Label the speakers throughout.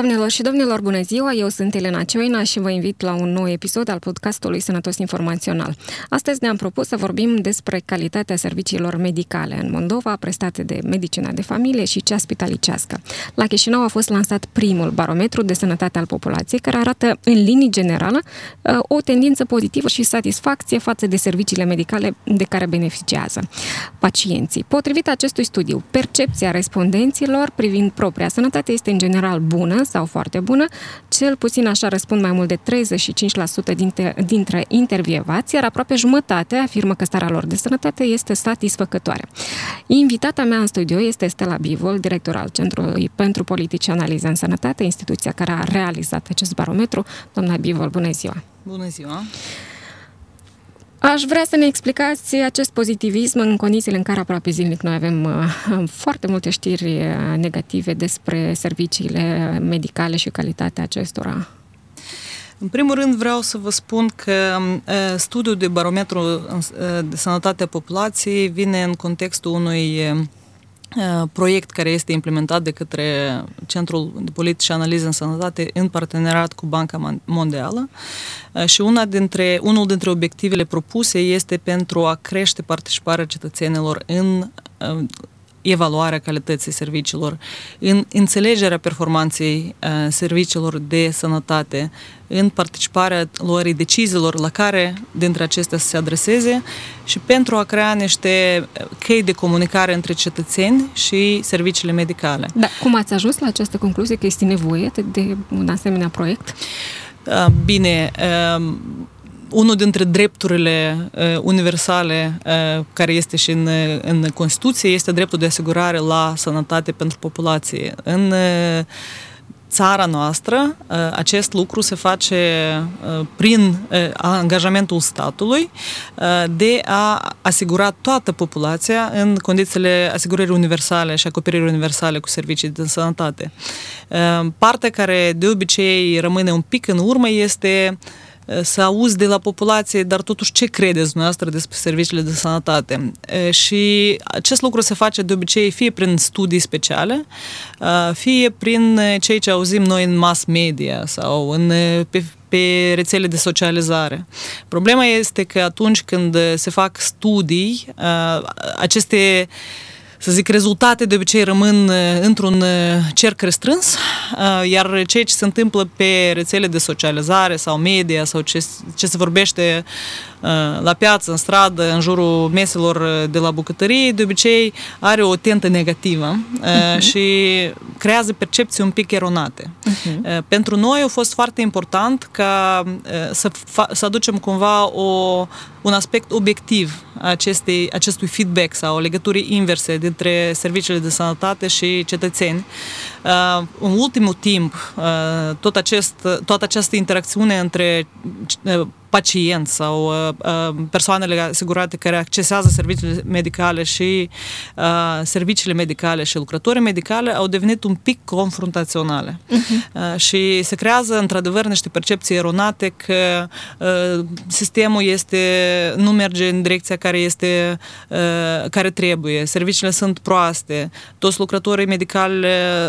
Speaker 1: Doamnelor și domnilor, bună ziua! Eu sunt Elena Cioina și vă invit la un nou episod al podcastului Sănătos Informațional. Astăzi ne-am propus să vorbim despre calitatea serviciilor medicale în Moldova, prestate de medicina de familie și cea spitalicească. La Chișinău a fost lansat primul barometru de sănătate al populației, care arată în linii generală o tendință pozitivă și satisfacție față de serviciile medicale de care beneficiază pacienții. Potrivit acestui studiu, percepția respondenților privind propria sănătate este în general bună, sau foarte bună, cel puțin așa răspund mai mult de 35% dintre, dintre intervievați, iar aproape jumătate afirmă că starea lor de sănătate este satisfăcătoare. Invitata mea în studio este Stella Bivol, director al Centrului pentru Politici Analiză în Sănătate, instituția care a realizat acest barometru. Doamna Bivol, bună ziua!
Speaker 2: Bună ziua!
Speaker 1: Aș vrea să ne explicați acest pozitivism în condițiile în care aproape zilnic noi avem uh, foarte multe știri uh, negative despre serviciile medicale și calitatea acestora.
Speaker 2: În primul rând vreau să vă spun că uh, studiul de barometru de sănătate a populației vine în contextul unui Uh, proiect care este implementat de către Centrul de Politici și Analiză în Sănătate în parteneriat cu Banca Mondială. Uh, și una dintre, unul dintre obiectivele propuse este pentru a crește participarea cetățenilor în uh, evaluarea calității serviciilor, în înțelegerea performanței uh, serviciilor de sănătate, în participarea luării deciziilor la care dintre acestea să se adreseze și pentru a crea niște chei de comunicare între cetățeni și serviciile medicale.
Speaker 1: Da, cum ați ajuns la această concluzie că este nevoie de un asemenea proiect?
Speaker 2: Uh, bine, uh, unul dintre drepturile uh, universale uh, care este și în, în Constituție este dreptul de asigurare la sănătate pentru populație. În uh, țara noastră acest lucru se face prin angajamentul statului de a asigura toată populația în condițiile asigurării universale și acoperirii universale cu servicii de sănătate. Partea care de obicei rămâne un pic în urmă este să auzi de la populație, dar totuși ce credeți dumneavoastră despre serviciile de sănătate? Și acest lucru se face de obicei fie prin studii speciale, fie prin ceea ce auzim noi în mass media sau în, pe, pe rețele de socializare. Problema este că atunci când se fac studii, aceste să zic, rezultate de obicei rămân într-un cerc restrâns, iar ceea ce se întâmplă pe rețele de socializare sau media sau ce, ce se vorbește la piață, în stradă, în jurul meselor de la bucătărie, de obicei are o tentă negativă uh-huh. și creează percepții un pic eronate. Uh-huh. Pentru noi a fost foarte important ca să, fa- să aducem cumva o, un aspect obiectiv acestei, acestui feedback sau legăturii inverse dintre serviciile de sănătate și cetățeni. Uh, în ultimul timp, uh, tot acest, toată această interacțiune între uh, pacienți sau uh, uh, persoanele asigurate care accesează serviciile medicale și uh, serviciile medicale și lucrătorii medicale au devenit un pic confruntaționale. Uh-huh. Uh, și se creează într-adevăr niște percepții eronate că uh, sistemul este nu merge în direcția care este uh, care trebuie, serviciile sunt proaste, toți lucrătorii medicali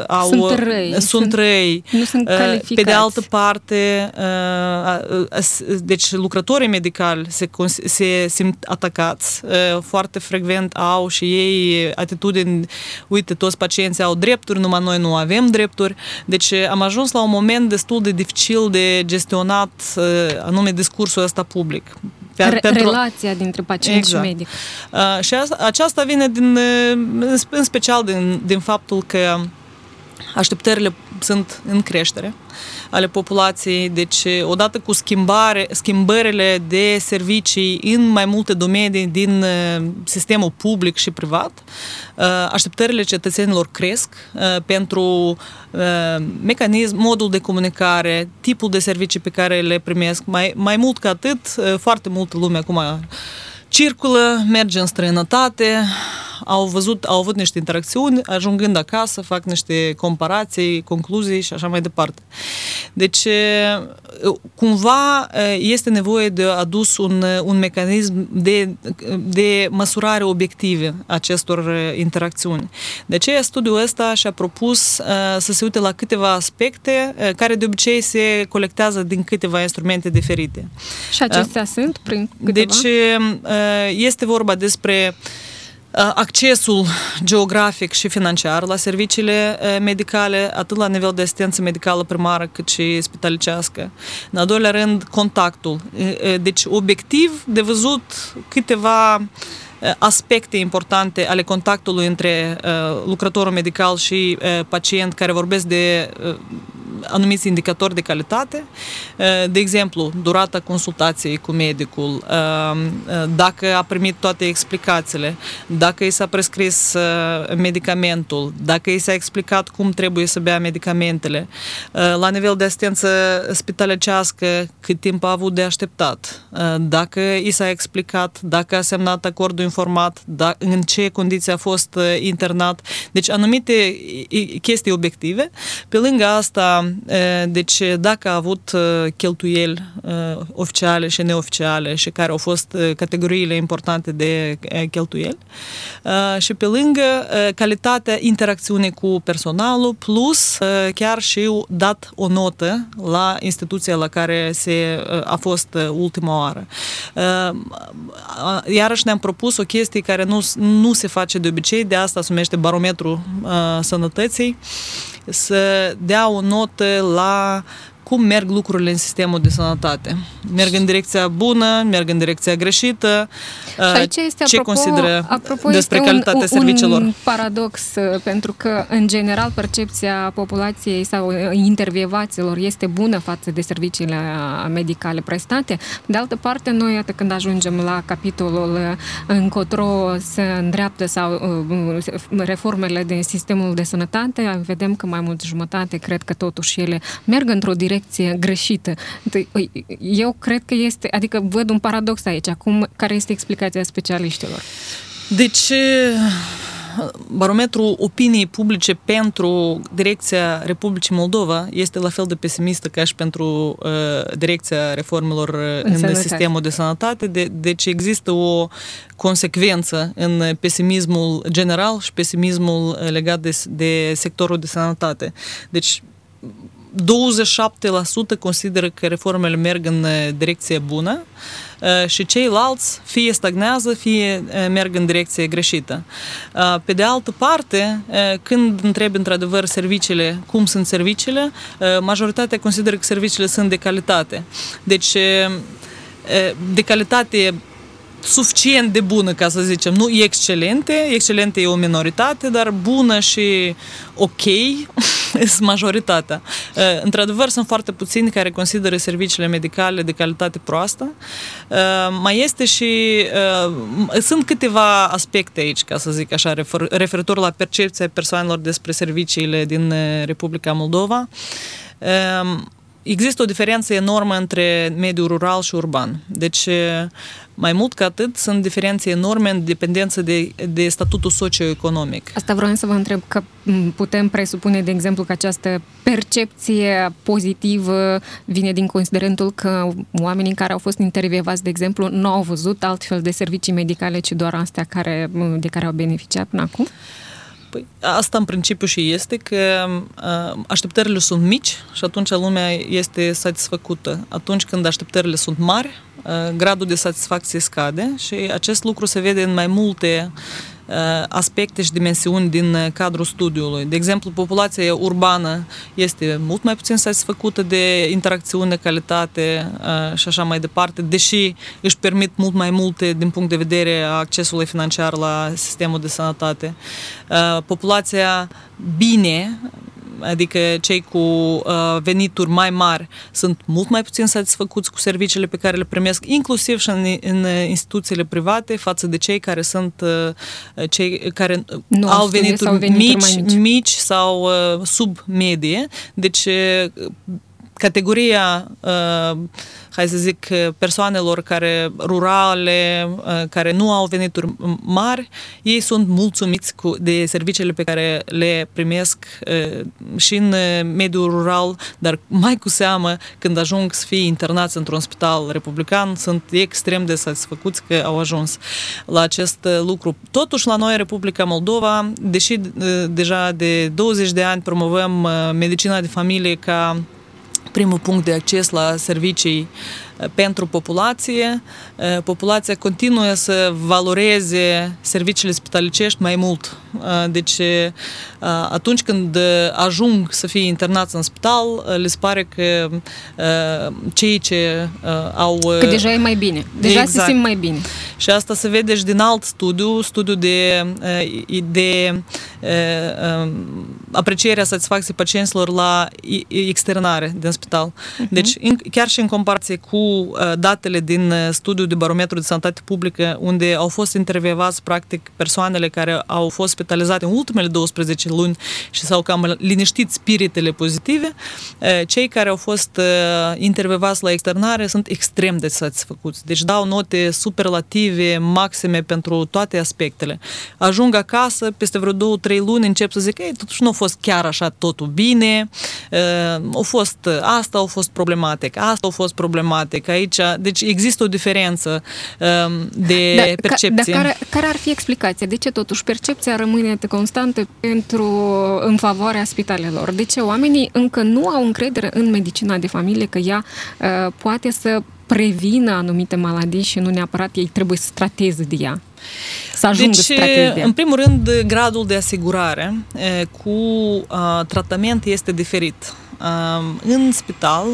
Speaker 2: au
Speaker 1: sunt răi,
Speaker 2: sunt, sunt răi.
Speaker 1: Nu sunt calificați.
Speaker 2: Pe de altă parte, uh, uh, deci deci lucrătorii medicali se, se simt atacați, foarte frecvent au și ei atitudini, uite, toți pacienții au drepturi, numai noi nu avem drepturi. Deci am ajuns la un moment destul de dificil de gestionat anume discursul ăsta public.
Speaker 1: Re- pentru... Relația dintre pacient exact. și medic.
Speaker 2: Uh, și asta, aceasta vine din, în special din, din faptul că așteptările sunt în creștere ale populației, deci odată cu schimbare, schimbările de servicii în mai multe domenii din uh, sistemul public și privat, uh, așteptările cetățenilor cresc uh, pentru mecanism, modul de comunicare, tipul de servicii pe care le primesc. Mai, mai mult ca atât, foarte multă lume acum circulă, merge în străinătate, au văzut, au avut niște interacțiuni, ajungând acasă, fac niște comparații, concluzii și așa mai departe. Deci, cumva este nevoie de adus un, un mecanism de, de măsurare obiective acestor interacțiuni. De aceea, studiul ăsta și-a propus să se uite la câteva aspecte care de obicei se colectează din câteva instrumente diferite.
Speaker 1: Și acestea sunt prin câteva?
Speaker 2: Deci, este vorba despre accesul geografic și financiar la serviciile medicale, atât la nivel de asistență medicală primară cât și spitalicească. În al doilea rând, contactul. Deci, obiectiv de văzut câteva aspecte importante ale contactului între lucrătorul medical și pacient care vorbesc de anumiți indicatori de calitate, de exemplu, durata consultației cu medicul, dacă a primit toate explicațiile, dacă i s-a prescris medicamentul, dacă i s-a explicat cum trebuie să bea medicamentele, la nivel de asistență spitalicească, cât timp a avut de așteptat, dacă i s-a explicat, dacă a semnat acordul informat, da, în ce condiții a fost internat. Deci anumite chestii obiective. Pe lângă asta, deci dacă a avut cheltuieli oficiale și neoficiale și care au fost categoriile importante de cheltuieli și pe lângă calitatea interacțiunii cu personalul plus chiar și dat o notă la instituția la care se a fost ultima oară. Iarăși ne-am propus o chestie care nu, nu se face de obicei, de asta se numește barometru sănătății, să dea o notă la cum merg lucrurile în sistemul de sănătate. Merg în direcția bună, merg în direcția greșită,
Speaker 1: și aici este,
Speaker 2: ce
Speaker 1: apropo,
Speaker 2: consideră
Speaker 1: apropo
Speaker 2: despre
Speaker 1: este
Speaker 2: calitatea
Speaker 1: un,
Speaker 2: serviciilor.
Speaker 1: un paradox, pentru că, în general, percepția populației sau intervievaților este bună față de serviciile medicale prestate. De altă parte, noi, iată, când ajungem la capitolul încotro se îndreaptă sau reformele din sistemul de sănătate, vedem că mai mult jumătate cred că totuși ele merg într-o direcție direcție greșită. Eu cred că este, adică văd un paradox aici. Acum, care este explicația specialiștilor?
Speaker 2: Deci, barometrul opiniei publice pentru direcția Republicii Moldova este la fel de pesimistă ca și pentru uh, direcția reformelor în, în sistemul de sănătate. De, deci există o consecvență în pesimismul general și pesimismul legat de, de sectorul de sănătate. Deci 27% consideră că reformele merg în direcție bună și ceilalți fie stagnează, fie merg în direcție greșită. Pe de altă parte, când întrebi într-adevăr serviciile, cum sunt serviciile, majoritatea consideră că serviciile sunt de calitate. Deci, de calitate suficient de bună, ca să zicem, nu excelente, excelente e o minoritate, dar bună și ok sunt majoritatea. Într-adevăr, sunt foarte puțini care consideră serviciile medicale de calitate proastă. Mai este și sunt câteva aspecte aici, ca să zic așa, referitor la percepția persoanelor despre serviciile din Republica Moldova. Există o diferență enormă între mediul rural și urban. Deci, mai mult ca atât, sunt diferențe enorme în dependență de, de statutul socioeconomic.
Speaker 1: Asta vreau să vă întreb, că putem presupune, de exemplu, că această percepție pozitivă vine din considerentul că oamenii care au fost intervievați, de exemplu, nu au văzut altfel de servicii medicale, ci doar astea care, de care au beneficiat până acum?
Speaker 2: Păi, asta în principiu și este că uh, așteptările sunt mici și atunci lumea este satisfăcută. Atunci când așteptările sunt mari, uh, gradul de satisfacție scade și acest lucru se vede în mai multe Uh, aspecte și dimensiuni din uh, cadrul studiului. De exemplu, populația urbană este mult mai puțin satisfăcută de interacțiune, calitate uh, și așa mai departe, deși își permit mult mai multe din punct de vedere a accesului financiar la sistemul de sănătate. Populația bine adică cei cu uh, venituri mai mari sunt mult mai puțin satisfăcuți cu serviciile pe care le primesc, inclusiv și în, în instituțiile private, față de cei care sunt uh, cei care nu au venituri, venituri mici, mici, mici sau uh, sub medie. Deci categoria, hai să zic, persoanelor care rurale, care nu au venituri mari, ei sunt mulțumiți cu, de serviciile pe care le primesc și în mediul rural, dar mai cu seamă când ajung să fie internați într-un spital republican, sunt extrem de satisfăcuți că au ajuns la acest lucru. Totuși, la noi, Republica Moldova, deși deja de 20 de ani promovăm medicina de familie ca primul punct de acces la servicii pentru populație. Populația continuă să valoreze serviciile spitalicești mai mult. Deci, atunci când ajung să fie internați în spital, le pare că cei ce au...
Speaker 1: Că deja e mai bine. Deja exact. se simt mai bine.
Speaker 2: Și asta se vede și din alt studiu, studiu de, de aprecierea satisfacției pacienților la externare din spital. Uh-huh. Deci, chiar și în comparație cu datele din studiul de barometru de sănătate publică, unde au fost intervievați, practic, persoanele care au fost spitalizate în ultimele 12 luni și s-au cam liniștit spiritele pozitive, cei care au fost intervievați la externare sunt extrem de satisfăcuți. Deci dau note superlative, maxime pentru toate aspectele. Ajung acasă, peste vreo 2-3 luni încep să zic, ei, totuși nu a fost chiar așa totul bine, a fost asta, a fost problematic, asta a fost problematic, aici, deci există o diferență um, de da, percepție.
Speaker 1: Dar care, care ar fi explicația? De ce totuși percepția rămâne constantă pentru în favoarea spitalelor? De ce oamenii încă nu au încredere în medicina de familie că ea uh, poate să prevină anumite maladii și nu neapărat ei trebuie să trateze de ea? Să ajungă
Speaker 2: deci,
Speaker 1: de
Speaker 2: în primul rând, gradul de asigurare cu uh, tratament este diferit. În spital,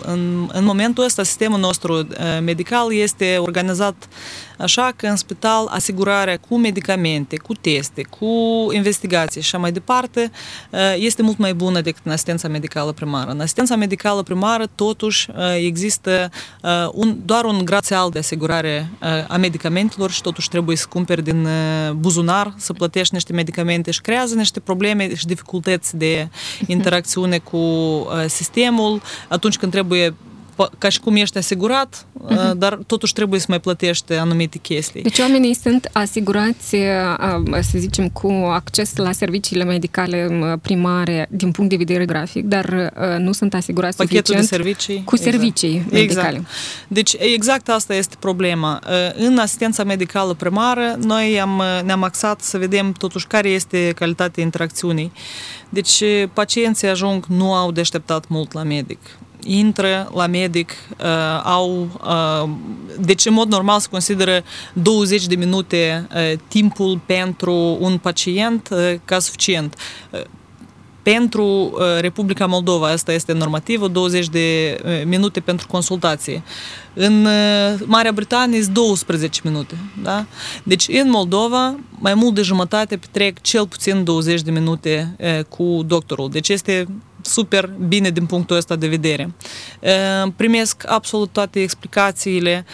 Speaker 2: în, în momentul ăsta, sistemul nostru medical este organizat așa că în spital asigurarea cu medicamente, cu teste, cu investigații și așa mai departe este mult mai bună decât în asistența medicală primară. În asistența medicală primară, totuși, există un, doar un grațial de asigurare a medicamentelor și totuși trebuie să cumperi din buzunar, să plătești niște medicamente și creează niște probleme și dificultăți de interacțiune cu sistemul atunci când trebuie ca și cum ești asigurat, uh-huh. dar totuși trebuie să mai plătești anumite chestii.
Speaker 1: Deci oamenii sunt asigurați, să zicem, cu acces la serviciile medicale primare din punct de vedere grafic, dar nu sunt asigurați
Speaker 2: Pachetul de servicii.
Speaker 1: cu servicii
Speaker 2: exact.
Speaker 1: medicale.
Speaker 2: Exact. Deci exact asta este problema. În asistența medicală primară, noi am, ne-am axat să vedem totuși care este calitatea interacțiunii. Deci pacienții ajung, nu au deșteptat mult la medic intră la medic, uh, au, uh, deci în mod normal se consideră 20 de minute uh, timpul pentru un pacient uh, ca suficient. Uh, pentru uh, Republica Moldova, asta este normativă, 20 de uh, minute pentru consultație. În uh, Marea Britanie sunt 12 minute. Da? Deci în Moldova mai mult de jumătate petrec cel puțin 20 de minute cu doctorul. Deci este super bine din punctul ăsta de vedere. Primesc absolut toate explicațiile,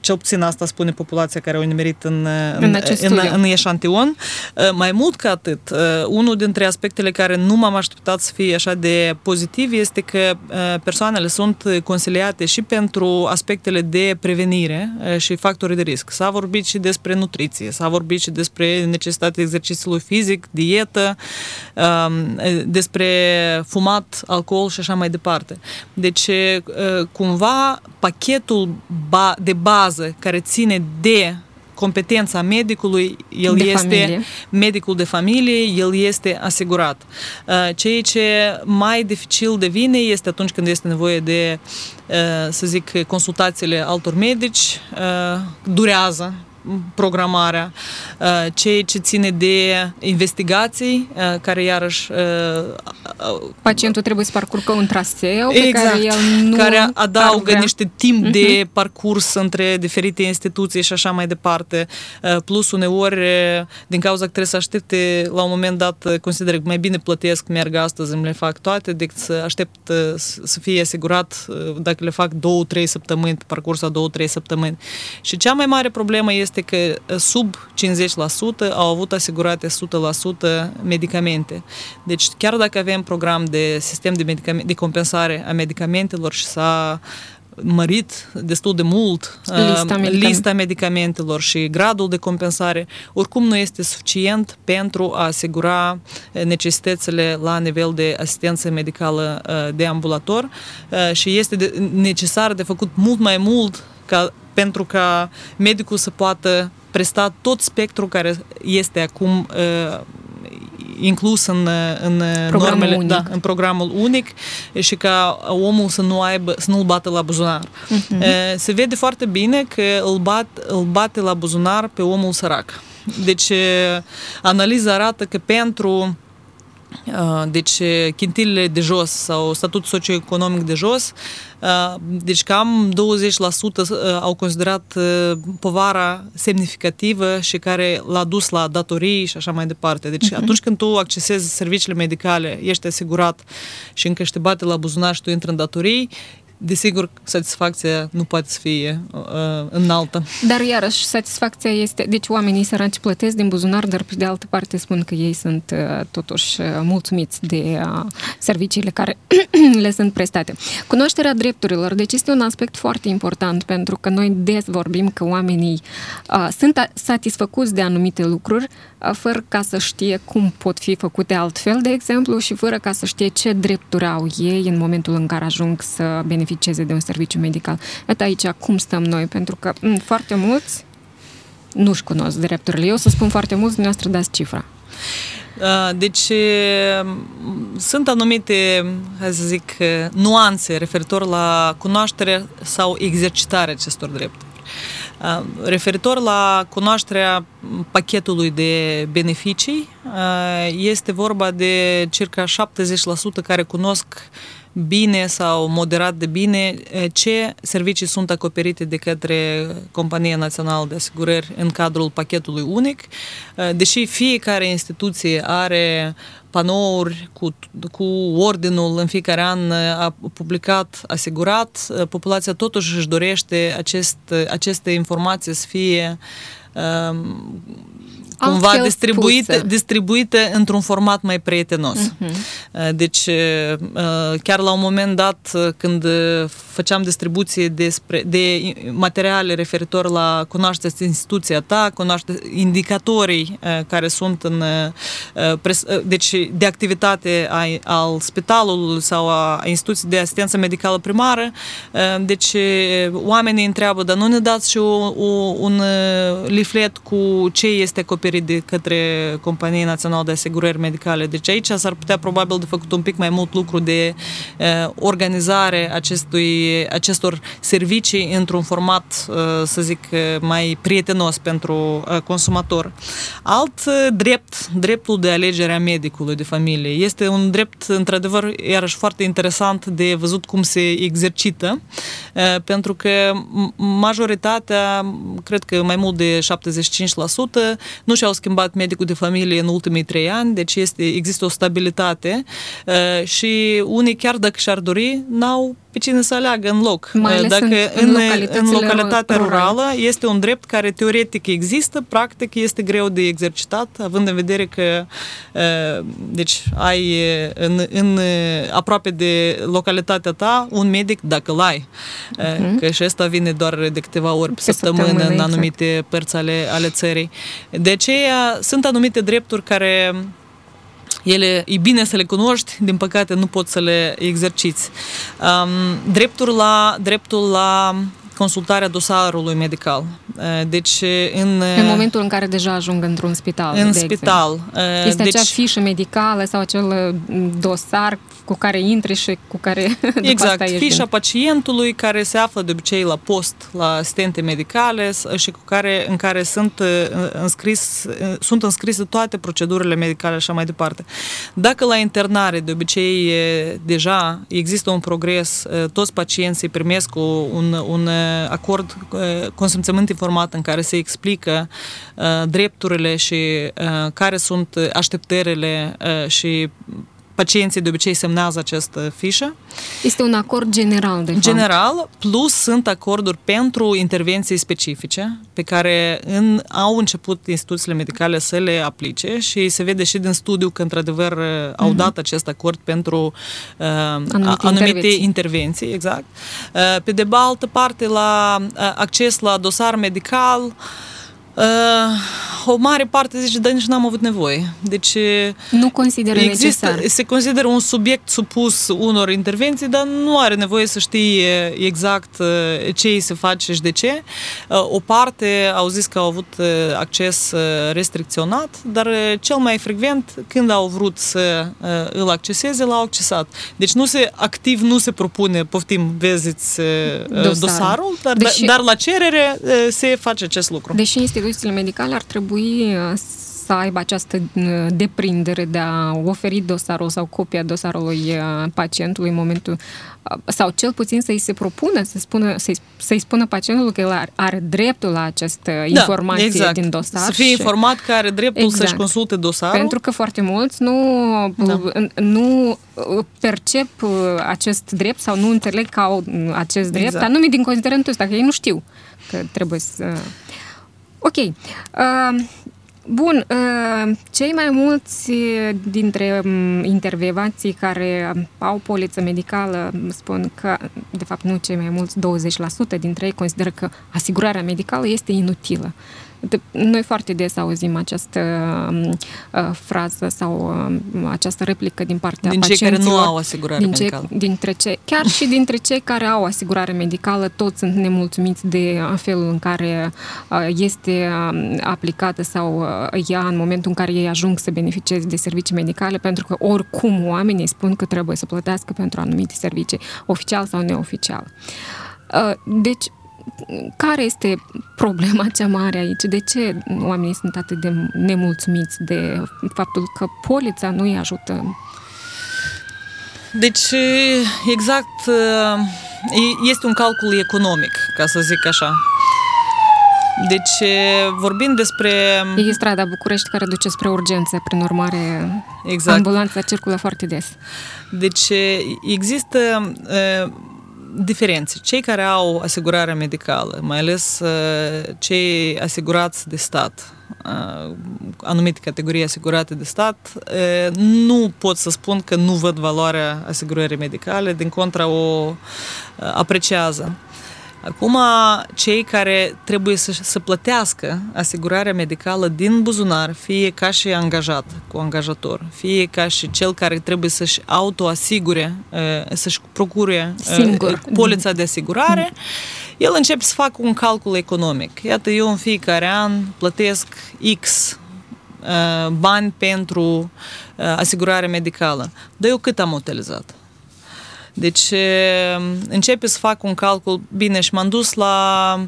Speaker 2: cel puțin asta spune populația care au nimerit în, în, în, în, în eșantion. Mai mult ca atât, unul dintre aspectele care nu m-am așteptat să fie așa de pozitiv este că persoanele sunt consiliate și pentru aspectele de prevenire și factorii de risc. S-a vorbit și despre nutriție, s-a vorbit și despre necesitatea exercițiului fizic, dietă, despre fumat, alcool și așa mai departe. Deci, cumva, pachetul de bază care ține de competența medicului, el de este familie. medicul de familie, el este asigurat. Ceea ce mai dificil devine este atunci când este nevoie de, să zic, consultațiile altor medici, durează programarea, uh, ceea ce ține de investigații, uh, care iarăși...
Speaker 1: Uh, Pacientul trebuie să parcurgă un traseu
Speaker 2: exact,
Speaker 1: pe care
Speaker 2: exact,
Speaker 1: el nu
Speaker 2: care adaugă vrea. niște timp uh-huh. de mhm. parcurs între diferite instituții și așa mai departe. Plus uneori, din cauza că trebuie să aștepte la un moment dat, consider că mai bine plătesc, merg astăzi, îmi le fac toate, decât să aștept să fie asigurat dacă le fac două, trei săptămâni, pe parcursul a două, trei săptămâni. Și cea mai mare problemă este este că sub 50% au avut asigurate 100% medicamente. Deci chiar dacă avem program de sistem de, medicament, de compensare a medicamentelor și s-a mărit destul de mult
Speaker 1: lista,
Speaker 2: uh, lista medicamentelor și gradul de compensare, oricum nu este suficient pentru a asigura necesitățile la nivel de asistență medicală uh, de ambulator uh, și este de, necesar de făcut mult mai mult ca, pentru ca medicul să poată presta tot spectrul care este acum inclus în, în
Speaker 1: programul
Speaker 2: normele,
Speaker 1: unic.
Speaker 2: Da, în programul unic și ca omul să nu aibă, să nu-l bată la buzunar. Uh-huh. Se vede foarte bine că îl, bat, îl bate la buzunar pe omul sărac. Deci analiza arată că pentru deci chintilele de jos sau statut socioeconomic de jos, deci cam 20% au considerat povara semnificativă și care l-a dus la datorii și așa mai departe. Deci uh-huh. atunci când tu accesezi serviciile medicale, ești asigurat și încă te bate la buzunar și tu intri în datorii, desigur, satisfacția nu poate să fie uh, înaltă.
Speaker 1: Dar iarăși, satisfacția este... Deci oamenii săraci plătesc din buzunar, dar pe de altă parte spun că ei sunt uh, totuși uh, mulțumiți de uh, serviciile care le sunt prestate. Cunoașterea drepturilor, deci este un aspect foarte important, pentru că noi des vorbim că oamenii uh, sunt satisfăcuți de anumite lucruri, uh, fără ca să știe cum pot fi făcute altfel, de exemplu, și fără ca să știe ce drepturi au ei în momentul în care ajung să beneficieze beneficieze de un serviciu medical. Iată aici cum stăm noi, pentru că m- foarte mulți nu-și cunosc drepturile. Eu să spun foarte mulți, dumneavoastră dați cifra.
Speaker 2: Deci sunt anumite, hai să zic, nuanțe referitor la cunoaștere sau exercitarea acestor drepturi. Referitor la cunoașterea pachetului de beneficii, este vorba de circa 70% care cunosc bine sau moderat de bine ce servicii sunt acoperite de către Compania Națională de Asigurări în cadrul pachetului unic, deși fiecare instituție are panouri cu, cu ordinul în fiecare an a publicat, asigurat, populația totuși își dorește acest, aceste informații să fie um, cumva distribuite, distribuite într-un format mai prietenos. Uh-huh. Deci, chiar la un moment dat, când făceam distribuție despre, de materiale referitor la cunoașteți instituția ta, cunoaște indicatorii care sunt în deci de activitate a, al spitalului sau a instituției de asistență medicală primară, deci oamenii întreabă, dar nu ne dați și o, o, un leaflet cu ce este acoperit acoperit de către Compania Națională de Asigurări Medicale. Deci aici s-ar putea probabil de făcut un pic mai mult lucru de uh, organizare acestui, acestor servicii într-un format, uh, să zic, mai prietenos pentru uh, consumator. Alt uh, drept, dreptul de alegere a medicului de familie, este un drept, într-adevăr, iarăși foarte interesant de văzut cum se exercită, uh, pentru că majoritatea, cred că mai mult de 75%, nu nu și-au schimbat medicul de familie în ultimii trei ani, deci este, există o stabilitate uh, și unii chiar dacă și-ar dori, n-au pe cine să aleagă în loc.
Speaker 1: Mai ales
Speaker 2: Dacă
Speaker 1: în, în,
Speaker 2: în localitatea rurală este un drept care teoretic există, practic este greu de exercitat, având în vedere că deci ai în, în aproape de localitatea ta un medic dacă îl ai. Uh-huh. Că și asta vine doar de câteva ori pe, pe săptămână, săptămână în anumite exact. părți ale, ale țării. De aceea sunt anumite drepturi care ele e bine să le cunoști, din păcate nu poți să le exerciți. Um, dreptul la, dreptul la consultarea dosarului medical. Deci, în,
Speaker 1: în momentul în care deja ajung într-un spital.
Speaker 2: În de spital.
Speaker 1: Exemplu. Este deci, acea fișă medicală sau acel dosar cu care intri și cu care
Speaker 2: Exact,
Speaker 1: asta
Speaker 2: fișa din. pacientului care se află de obicei la post la asistente medicale și cu care, în care sunt, înscris, sunt înscrise toate procedurile medicale și așa mai departe. Dacă la internare de obicei deja există un progres, toți pacienții primesc un, un acord, consimțământ informat în care se explică drepturile și care sunt așteptările și pacienții de obicei semnează această fișă.
Speaker 1: Este un acord general, de
Speaker 2: General, fapt. plus sunt acorduri pentru intervenții specifice pe care în, au început instituțiile medicale să le aplice și se vede și din studiu că într-adevăr mm-hmm. au dat acest acord pentru uh, anumite, anumite intervenții. intervenții, exact. Uh, pe de altă parte, la uh, acces la dosar medical, uh, Uh, o mare parte zice, dar nici n-am avut nevoie. Deci
Speaker 1: nu consideră există, necesar.
Speaker 2: Se consideră un subiect supus unor intervenții, dar nu are nevoie să știe exact ce îi se face și de ce. O parte au zis că au avut acces restricționat, dar cel mai frecvent, când au vrut să îl acceseze, l-au accesat. Deci nu se activ nu se propune, poftim, veziți dosarul, dosarul dar, Deși... dar la cerere se face acest lucru.
Speaker 1: Deși este instituțiile medicale ar trebui uh, să aibă această uh, deprindere de a oferi dosarul sau copia dosarului uh, pacientului în momentul sau cel puțin să-i se propună, să spună, să-i, să-i spună pacientului că el are, are dreptul la această da, informație exact. din dosar.
Speaker 2: Să fie și... informat că are dreptul exact. să-și consulte dosarul.
Speaker 1: Pentru că foarte mulți nu, da. nu percep acest drept sau nu înțeleg că au acest drept, exact. anume din considerentul ăsta, că ei nu știu că trebuie să... Ok. Uh, bun, uh, cei mai mulți dintre um, intervievații care au poliță medicală spun că, de fapt nu cei mai mulți, 20% dintre ei consideră că asigurarea medicală este inutilă. Noi foarte des auzim această uh, frază sau uh, această replică din partea
Speaker 2: din
Speaker 1: pacienților.
Speaker 2: cei care nu au asigurare din medicală.
Speaker 1: Ce, dintre ce, chiar și dintre cei care au asigurare medicală, toți sunt nemulțumiți de felul în care uh, este uh, aplicată sau uh, ea în momentul în care ei ajung să beneficieze de servicii medicale, pentru că oricum oamenii spun că trebuie să plătească pentru anumite servicii, oficial sau neoficial. Uh, deci, care este problema cea mare aici? De ce oamenii sunt atât de nemulțumiți de faptul că polița nu îi ajută?
Speaker 2: Deci, exact, este un calcul economic, ca să zic așa. Deci, vorbind despre...
Speaker 1: E strada București care duce spre urgență, prin urmare, exact. ambulanța circulă foarte des.
Speaker 2: Deci, există diferențe. Cei care au asigurare medicală, mai ales uh, cei asigurați de stat, uh, anumite categorii asigurate de stat, uh, nu pot să spun că nu văd valoarea asigurării medicale, din contra o apreciază. Acum, cei care trebuie să, să plătească asigurarea medicală din buzunar, fie ca și angajat cu angajator, fie ca și cel care trebuie să-și autoasigure, să-și procure
Speaker 1: Singur.
Speaker 2: polița de asigurare, el începe să facă un calcul economic. Iată, eu în fiecare an plătesc X bani pentru asigurare medicală. Dar eu cât am utilizat? Deci începe să fac un calcul, bine, și m-am dus la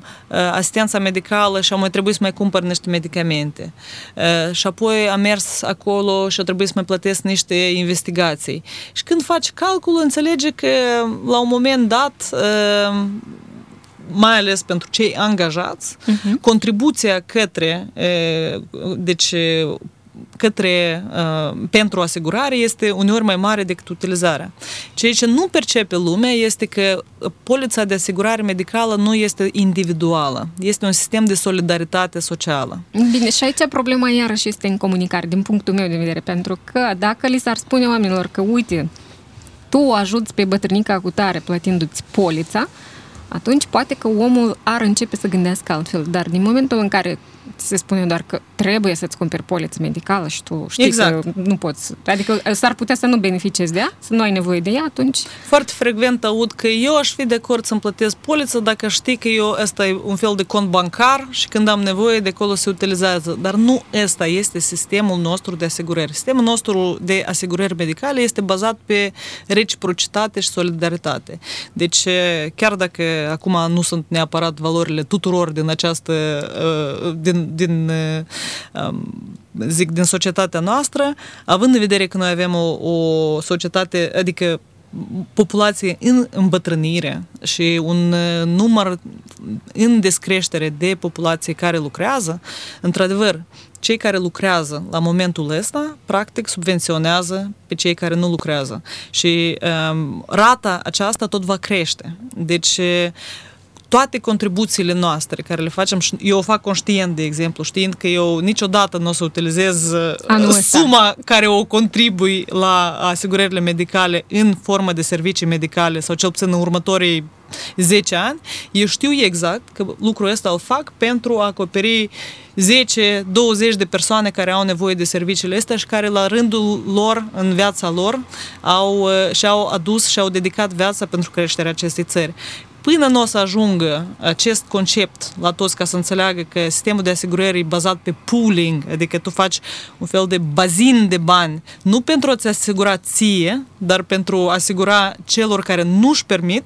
Speaker 2: asistența medicală și am mai trebuit să mai cumpăr niște medicamente. Și apoi am mers acolo și a trebuit să mai plătesc niște investigații. Și când faci calculul, înțelege că la un moment dat mai ales pentru cei angajați, uh-huh. contribuția către deci către, uh, pentru asigurare este uneori mai mare decât utilizarea. Ceea ce nu percepe lumea este că polița de asigurare medicală nu este individuală, este un sistem de solidaritate socială.
Speaker 1: Bine, și aici problema iarăși este în comunicare, din punctul meu de vedere, pentru că dacă li s-ar spune oamenilor că, uite, tu ajuți pe bătrânica cu tare plătindu-ți polița, atunci poate că omul ar începe să gândească altfel. Dar din momentul în care se spune doar că trebuie să-ți cumperi poliță medicală și tu știi exact. că nu poți. Adică s-ar putea să nu beneficiezi de ea, să nu ai nevoie de ea, atunci...
Speaker 2: Foarte frecvent aud că eu aș fi de acord să-mi plătesc poliță dacă știi că eu ăsta e un fel de cont bancar și când am nevoie de acolo se utilizează. Dar nu ăsta este sistemul nostru de asigurări. Sistemul nostru de asigurări medicale este bazat pe reciprocitate și solidaritate. Deci, chiar dacă acum nu sunt neapărat valorile tuturor din această din din, din um, zic, din societatea noastră, având în vedere că noi avem o, o societate, adică populație în îmbătrânire și un număr în descreștere de populație care lucrează, într-adevăr, cei care lucrează la momentul ăsta, practic, subvenționează pe cei care nu lucrează. Și um, rata aceasta tot va crește. Deci, toate contribuțiile noastre care le facem, eu o fac conștient, de exemplu, știind că eu niciodată nu o să utilizez Anul suma ăsta. care o contribui la asigurările medicale în formă de servicii medicale sau cel puțin în următorii 10 ani, eu știu exact că lucrul ăsta îl fac pentru a acoperi 10-20 de persoane care au nevoie de serviciile astea și care la rândul lor, în viața lor, au, și-au adus și-au dedicat viața pentru creșterea acestei țări până nu o să ajungă acest concept la toți ca să înțeleagă că sistemul de asigurări e bazat pe pooling, adică tu faci un fel de bazin de bani, nu pentru a-ți asigura ție, dar pentru a asigura celor care nu-și permit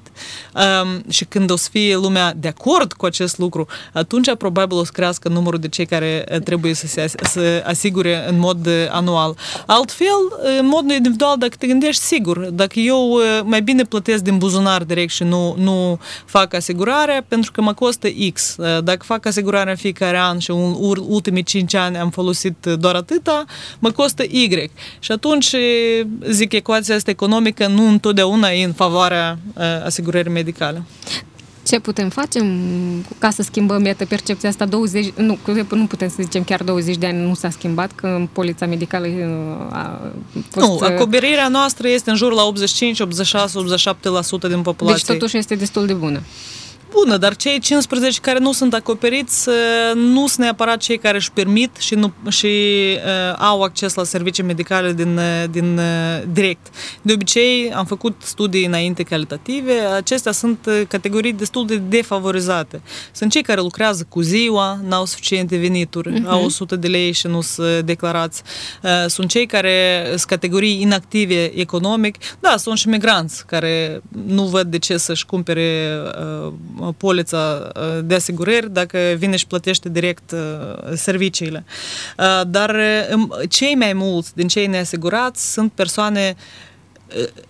Speaker 2: um, și când o să fie lumea de acord cu acest lucru, atunci probabil o să crească numărul de cei care uh, trebuie să se să asigure în mod uh, anual. Altfel, în mod individual, dacă te gândești, sigur, dacă eu uh, mai bine plătesc din buzunar direct și nu, nu fac asigurarea pentru că mă costă X. Dacă fac asigurarea în fiecare an și în ultimii 5 ani am folosit doar atâta, mă costă Y. Și atunci, zic, ecuația asta economică nu întotdeauna e în favoarea asigurării medicale.
Speaker 1: Ce putem face ca să schimbăm, iată, percepția asta 20, nu, nu putem să zicem chiar 20 de ani nu s-a schimbat, că polița medicală a
Speaker 2: fost... Nu, acoperirea noastră este în jur la 85, 86, 87% din populație.
Speaker 1: Deci totuși este destul de bună
Speaker 2: bună, dar cei 15 care nu sunt acoperiți nu sunt neapărat cei care își permit și, nu, și uh, au acces la servicii medicale din, din uh, direct. De obicei, am făcut studii înainte calitative, acestea sunt categorii destul de defavorizate. Sunt cei care lucrează cu ziua, n-au suficiente venituri, uh-huh. au 100 de lei și nu sunt declarați. Uh, sunt cei care sunt categorii inactive economic. Da, sunt și migranți care nu văd de ce să-și cumpere uh, polița uh, de asigurări dacă vine și plătește direct uh, serviciile. Uh, dar um, cei mai mulți din cei neasigurați sunt persoane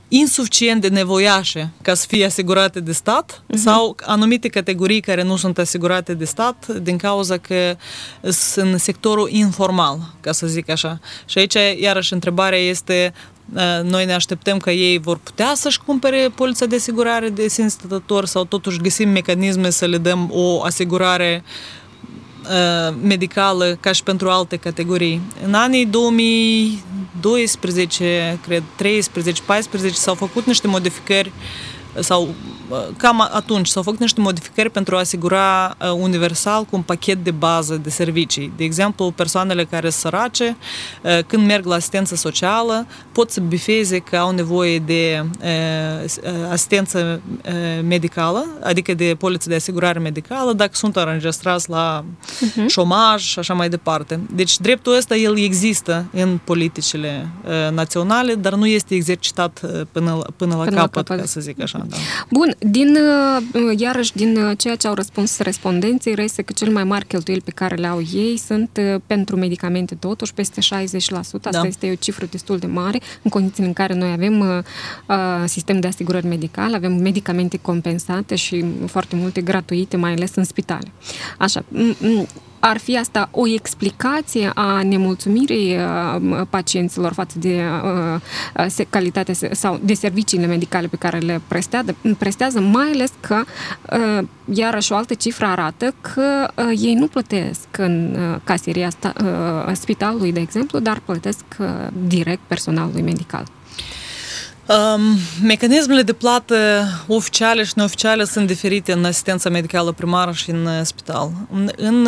Speaker 2: insuficient de nevoiașe ca să fie asigurate de stat uh-huh. sau anumite categorii care nu sunt asigurate de stat din cauza că sunt în sectorul informal, ca să zic așa. Și aici, iarăși, întrebarea este noi ne așteptăm că ei vor putea să-și cumpere polița de asigurare de sine stătător sau totuși găsim mecanisme să le dăm o asigurare medicală ca și pentru alte categorii. În anii 2012, cred, 13, 14 s-au făcut niște modificări uh, sau cam atunci s-au făcut niște modificări pentru a asigura universal cu un pachet de bază de servicii. De exemplu, persoanele care sunt sărace, când merg la asistență socială, pot să bifeze că au nevoie de asistență medicală, adică de poliță de asigurare medicală, dacă sunt înregistrați la uh-huh. șomaj și așa mai departe. Deci dreptul ăsta, el există în politicile naționale, dar nu este exercitat până, până la până capăt, la capăt, ca să zic așa. Da.
Speaker 1: Bun, din, uh, iarăși din uh, ceea ce au răspuns respondenții, reiese că cel mai mari cheltuieli pe care le au ei sunt uh, pentru medicamente totuși, peste 60%. Asta da. este o cifră destul de mare, în condițiile în care noi avem uh, sistem de asigurări medicale, avem medicamente compensate și foarte multe gratuite, mai ales în spitale. Așa, ar fi asta o explicație a nemulțumirii uh, pacienților față de uh, calitatea sau de serviciile medicale pe care le prestează, prestează mai ales că uh, iarăși o altă cifră arată că ei nu plătesc în caseria spitalului, de exemplu, dar plătesc direct personalului medical.
Speaker 2: Um, mecanismele de plată oficiale și neoficiale sunt diferite în asistența medicală primară și în spital. În, în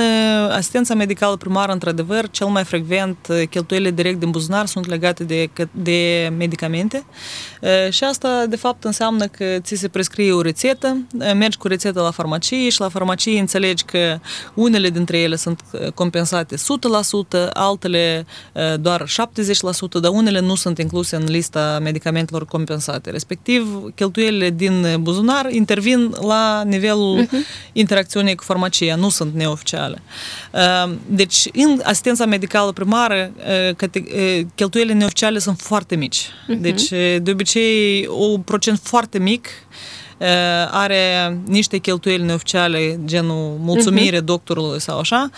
Speaker 2: asistența medicală primară, într-adevăr, cel mai frecvent cheltuielile direct din buzunar sunt legate de, de medicamente și asta, de fapt, înseamnă că ți se prescrie o rețetă, mergi cu rețeta la farmacie și la farmacie înțelegi că unele dintre ele sunt compensate 100%, altele doar 70%, dar unele nu sunt incluse în lista medicamentelor compensate. Respectiv, cheltuielile din buzunar intervin la nivelul uh-huh. interacțiunii cu farmacia, nu sunt neoficiale. Ehm, deci, în asistența medicală primară, cheltuielile neoficiale sunt foarte mici. Uh-huh. Deci, de obicei, un procent foarte mic are niște cheltuieli neoficiale, genul mulțumire uh-huh. doctorului sau așa,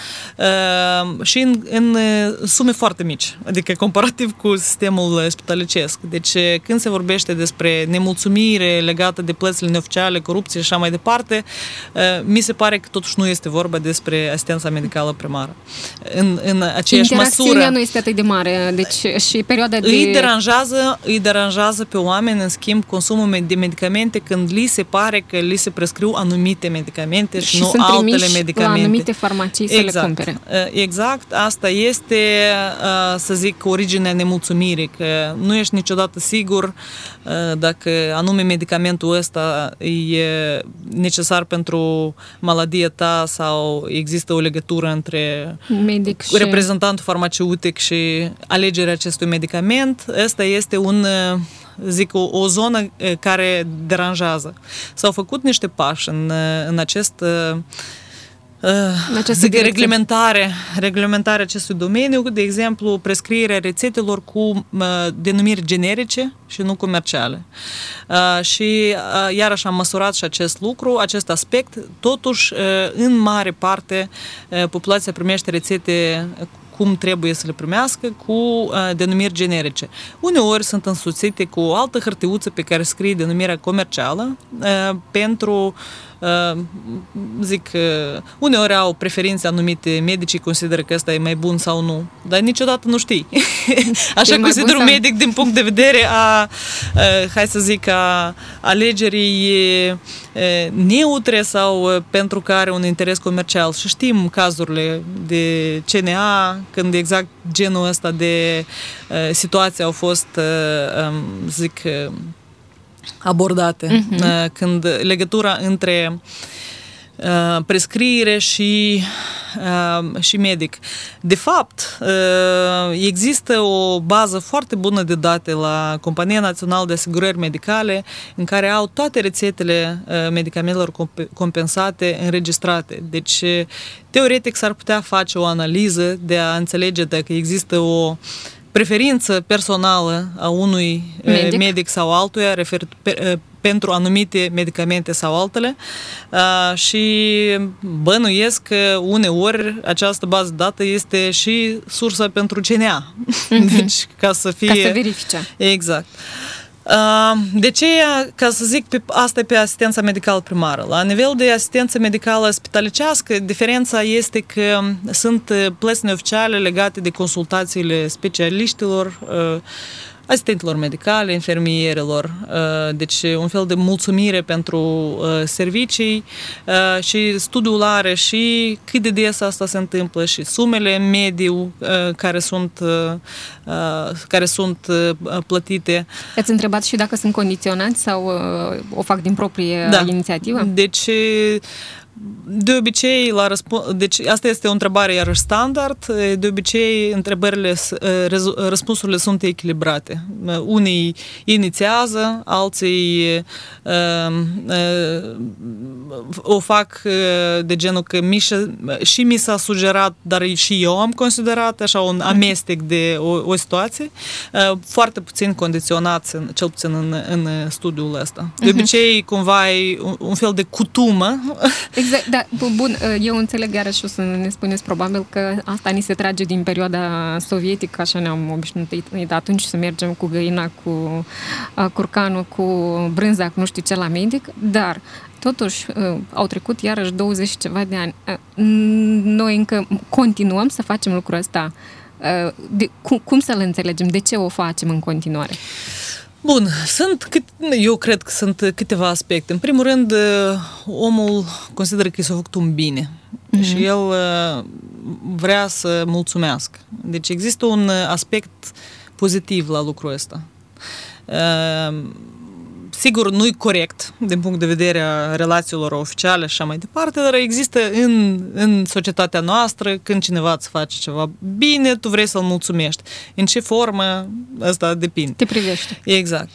Speaker 2: și în, în sume foarte mici, adică comparativ cu sistemul spitalicesc. Deci când se vorbește despre nemulțumire legată de plățile neoficiale, corupție și așa mai departe, mi se pare că totuși nu este vorba despre asistența medicală primară. În, în aceeași măsură...
Speaker 1: nu este atât de mare, deci și perioada de...
Speaker 2: Îi deranjează, îi deranjează pe oameni, în schimb, consumul de medicamente când li se pare că li se prescriu anumite medicamente și, și nu altele medicamente. la
Speaker 1: anumite farmacii să
Speaker 2: exact.
Speaker 1: le cumpere.
Speaker 2: Exact, asta este, să zic, originea nemulțumirii, că nu ești niciodată sigur dacă anume medicamentul ăsta e necesar pentru maladia ta sau există o legătură între
Speaker 1: Medic și...
Speaker 2: reprezentantul farmaceutic și alegerea acestui medicament. Asta este un zic, o, o zonă care deranjează. S-au făcut niște pași în, în acest zic, reglementare, reglementare acestui domeniu, de exemplu, prescrierea rețetelor cu uh, denumiri generice și nu comerciale. Uh, și uh, iarăși am măsurat și acest lucru, acest aspect. Totuși, uh, în mare parte, uh, populația primește rețete cum trebuie să le primească cu uh, denumiri generice. Uneori sunt însuțite cu o altă hârtiuță pe care scrie denumirea comercială uh, pentru zic, uneori au preferințe anumite, medicii consideră că ăsta e mai bun sau nu, dar niciodată nu știi. Așa consider un medic din punct de vedere a, hai să zic, a alegerii neutre sau pentru că are un interes comercial. Și știm cazurile de CNA, când exact genul ăsta de situații au fost, zic, abordate, uh-huh. când legătura între uh, prescriere și, uh, și medic. De fapt, există o bază foarte bună de date la Compania Națională de Asigurări Medicale în care au toate rețetele medicamentelor compensate înregistrate. Deci, teoretic, s-ar putea face o analiză de a înțelege dacă există o preferință personală a unui medic, medic sau altuia refer, pe, pentru anumite medicamente sau altele și bănuiesc că uneori această bază dată este și sursa pentru CNA. Mm-hmm. Deci, ca să fie... Ca
Speaker 1: să verifice.
Speaker 2: Exact. De ce, ca să zic, pe, asta e pe asistența medicală primară. La nivel de asistență medicală spitalicească, diferența este că sunt plăți neoficiale legate de consultațiile specialiștilor, asistentelor medicale, infermierilor, uh, deci un fel de mulțumire pentru uh, servicii uh, și studiul are și cât de des asta se întâmplă și sumele mediu care sunt, care sunt plătite.
Speaker 1: Ați întrebat și dacă sunt condiționați sau o fac din proprie da. inițiativă?
Speaker 2: Deci de obicei, la răspuns, deci asta este o întrebare iarăși standard, de obicei întrebările, răspunsurile sunt echilibrate. Unii inițiază, alții uh, uh, o fac de genul că mi și mi s-a sugerat, dar și eu am considerat așa un amestec de o, o situație, uh, foarte puțin condiționat, cel puțin în, în studiul ăsta. De mhm. obicei, cumva, e un, un fel de cutumă
Speaker 1: Exact, da, bun, eu înțeleg iarăși o să ne spuneți probabil că asta ni se trage din perioada sovietică, așa ne-am obișnuit atunci să mergem cu găina, cu curcanul, cu brânza, cu nu știu ce la medic, dar totuși au trecut iarăși 20 ceva de ani. Noi încă continuăm să facem lucrul ăsta. De, cum, cum să-l înțelegem? De ce o facem în continuare?
Speaker 2: Bun, sunt, cât, eu cred că sunt câteva aspecte. În primul rând, uh, omul consideră că i s-a făcut un bine mm-hmm. și el uh, vrea să mulțumească. Deci există un aspect pozitiv la lucrul ăsta. Uh, sigur, nu-i corect din punct de vedere a relațiilor oficiale și așa mai departe, dar există în, în societatea noastră, când cineva îți face ceva bine, tu vrei să-l mulțumești. În ce formă, asta depinde.
Speaker 1: Te privește.
Speaker 2: Exact.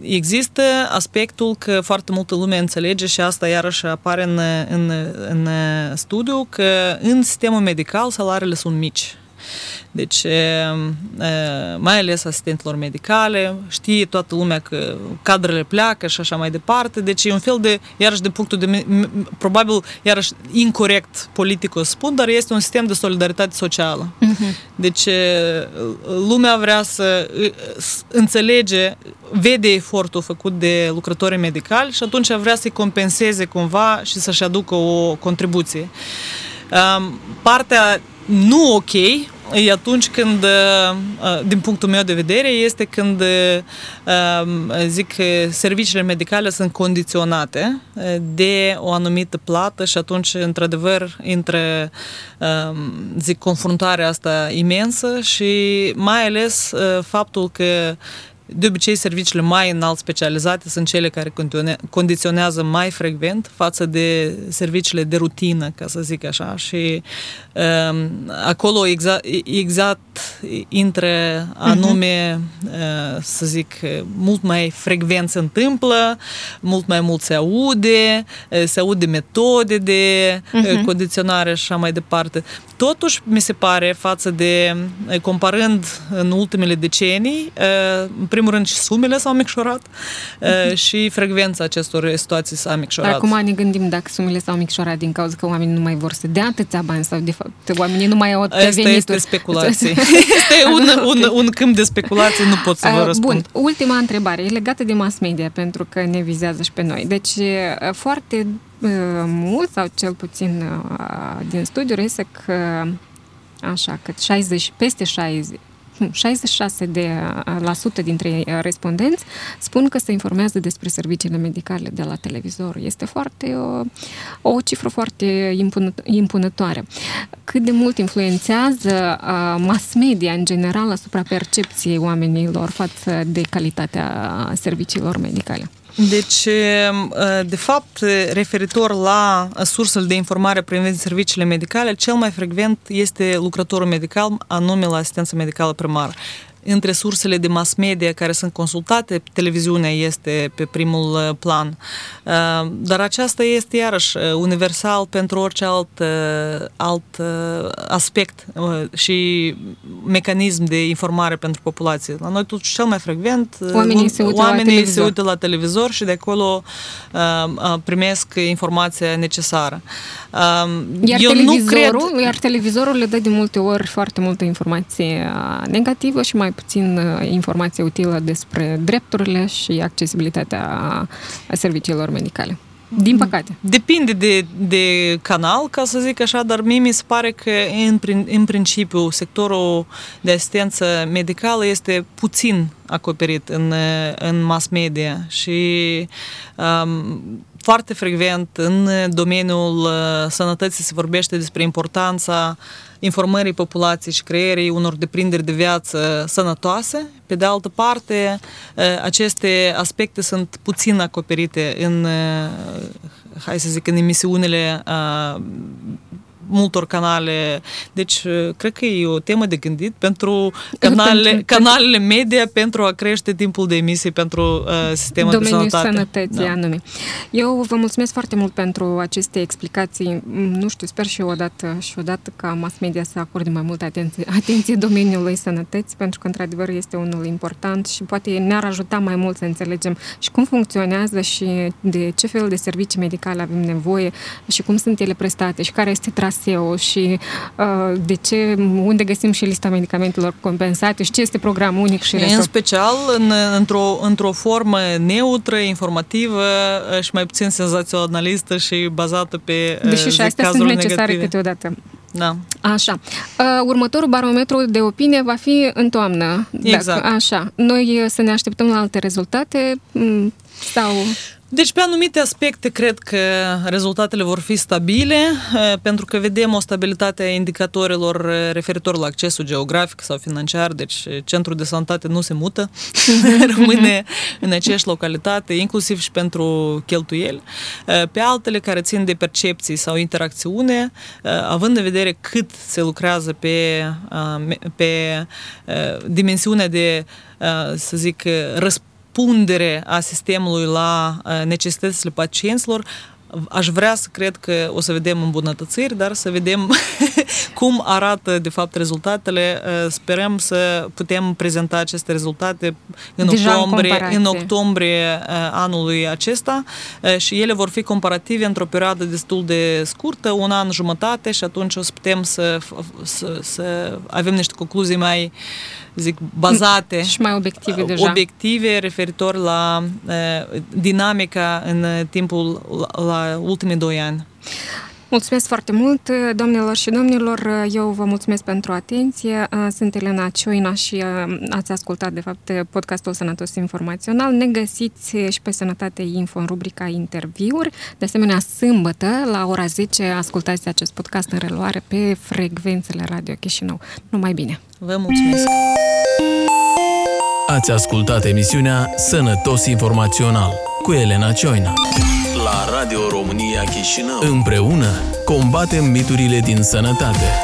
Speaker 2: Există aspectul că foarte multă lume înțelege și asta iarăși apare în, în, în studiu, că în sistemul medical salariile sunt mici. Deci, mai ales asistentelor medicale, știe toată lumea că cadrele pleacă și așa mai departe, deci e un fel de, iarăși de punctul de, probabil, iarăși incorrect politic o spun, dar este un sistem de solidaritate socială. Uh-huh. Deci, lumea vrea să înțelege, vede efortul făcut de lucrătorii medicali și atunci vrea să-i compenseze cumva și să-și aducă o contribuție. Partea nu ok e atunci când, din punctul meu de vedere, este când, zic, serviciile medicale sunt condiționate de o anumită plată și atunci, într-adevăr, intră, zic, confruntarea asta imensă și mai ales faptul că de obicei, serviciile mai înalt specializate sunt cele care condiționează mai frecvent față de serviciile de rutină, ca să zic așa, și um, acolo exact, exact intră anume, uh-huh. uh, să zic, mult mai frecvent se întâmplă, mult mai mult se aude, uh, se aude metode de uh-huh. condiționare și așa mai departe. Totuși, mi se pare, față de, uh, comparând în ultimele decenii, uh, în primul rând și sumele s-au micșorat uh, și frecvența acestor situații s-a micșorat.
Speaker 1: Acum ne gândim dacă sumele s-au micșorat din cauza că oamenii nu mai vor să dea atâția bani sau de fapt oamenii nu mai au atâtea
Speaker 2: Asta venituri. este speculație. este un, un, un câmp de speculație, nu pot să vă răspund.
Speaker 1: Bun, ultima întrebare e legată de mass media pentru că ne vizează și pe noi. Deci foarte mult sau cel puțin din studiu reiese că așa, că 60, peste 60, 66% de, la sută dintre respondenți spun că se informează despre serviciile medicale de la televizor. Este foarte o, o cifră foarte impunătoare. Cât de mult influențează mass media în general asupra percepției oamenilor față de calitatea serviciilor medicale?
Speaker 2: Deci, de fapt, referitor la sursele de informare privind serviciile medicale, cel mai frecvent este lucrătorul medical, anume la asistență medicală primară între sursele de mass media care sunt consultate, televiziunea este pe primul uh, plan. Uh, dar aceasta este iarăși uh, universal pentru orice alt, alt aspect și mecanism de informare pentru populație. La noi totuși cel mai frecvent
Speaker 1: oamenii se uită,
Speaker 2: oamenii
Speaker 1: la,
Speaker 2: se uită la televizor și de acolo primesc informația necesară.
Speaker 1: Iar, Eu televizorul, nu cred... iar televizorul le dă de multe ori foarte multă informație negativă și mai mai puțin uh, informație utilă despre drepturile și accesibilitatea serviciilor medicale. Din păcate.
Speaker 2: Depinde de, de canal, ca să zic așa, dar mie mi se pare că în, în principiu sectorul de asistență medicală este puțin acoperit în, în mass media și um, foarte frecvent în domeniul uh, sănătății se vorbește despre importanța informării populației și creierii unor deprinderi de viață sănătoase. Pe de altă parte, uh, aceste aspecte sunt puțin acoperite în, uh, hai să zic, în emisiunile multor canale. Deci, uh, cred că e o temă de gândit pentru canalele, canalele media pentru a crește timpul de emisie pentru uh, sistemul
Speaker 1: Domeniul
Speaker 2: de sănătate.
Speaker 1: sănătății da. anume. Eu vă mulțumesc foarte mult pentru aceste explicații. Nu știu, sper și eu odată și odată ca mass media să acorde mai multă atenție, atenție domeniului sănătății, pentru că într-adevăr este unul important și poate ne-ar ajuta mai mult să înțelegem și cum funcționează și de ce fel de servicii medicale avem nevoie și cum sunt ele prestate și care este tras SEO și uh, de ce, unde găsim și lista medicamentelor compensate și ce este program unic și
Speaker 2: În special în, într-o, într-o formă neutră, informativă uh, și mai puțin senzaționalistă și bazată pe
Speaker 1: uh, Deși și astea sunt necesare negative. câteodată.
Speaker 2: Da.
Speaker 1: Așa. Uh, următorul barometru de opinie va fi în toamnă.
Speaker 2: Exact.
Speaker 1: Dacă, așa. Noi să ne așteptăm la alte rezultate mm, sau...
Speaker 2: Deci, pe anumite aspecte, cred că rezultatele vor fi stabile, pentru că vedem o stabilitate a indicatorilor referitor la accesul geografic sau financiar, deci centrul de sănătate nu se mută, rămâne în aceeași localitate, inclusiv și pentru cheltuieli. Pe altele care țin de percepții sau interacțiune, având în vedere cât se lucrează pe, pe dimensiunea de, să zic, răspuns răspundere a sistemului la uh, necesitățile pacienților, aș vrea să cred că o să vedem îmbunătățiri, dar să vedem cum arată de fapt rezultatele. Sperăm să putem prezenta aceste rezultate în
Speaker 1: Deja
Speaker 2: octombrie,
Speaker 1: în
Speaker 2: în octombrie anului acesta și ele vor fi comparative într-o perioadă destul de scurtă, un an jumătate și atunci o să putem să, să, să avem niște concluzii mai zic, bazate
Speaker 1: și mai obiective deja.
Speaker 2: Obiective referitor la uh, dinamica în timpul la, la ultimii doi ani.
Speaker 1: Mulțumesc foarte mult, domnilor și domnilor. Eu vă mulțumesc pentru atenție. Sunt Elena Cioina și ați ascultat, de fapt, podcastul Sănătos Informațional. Ne găsiți și pe Sănătate Info în rubrica interviuri. De asemenea, sâmbătă, la ora 10, ascultați acest podcast în reluare pe frecvențele Radio Chișinău. Numai bine!
Speaker 2: Vă mulțumesc!
Speaker 3: Ați ascultat emisiunea Sănătos Informațional cu Elena Cioina la Radio România Chișinău. Împreună combatem miturile din sănătate.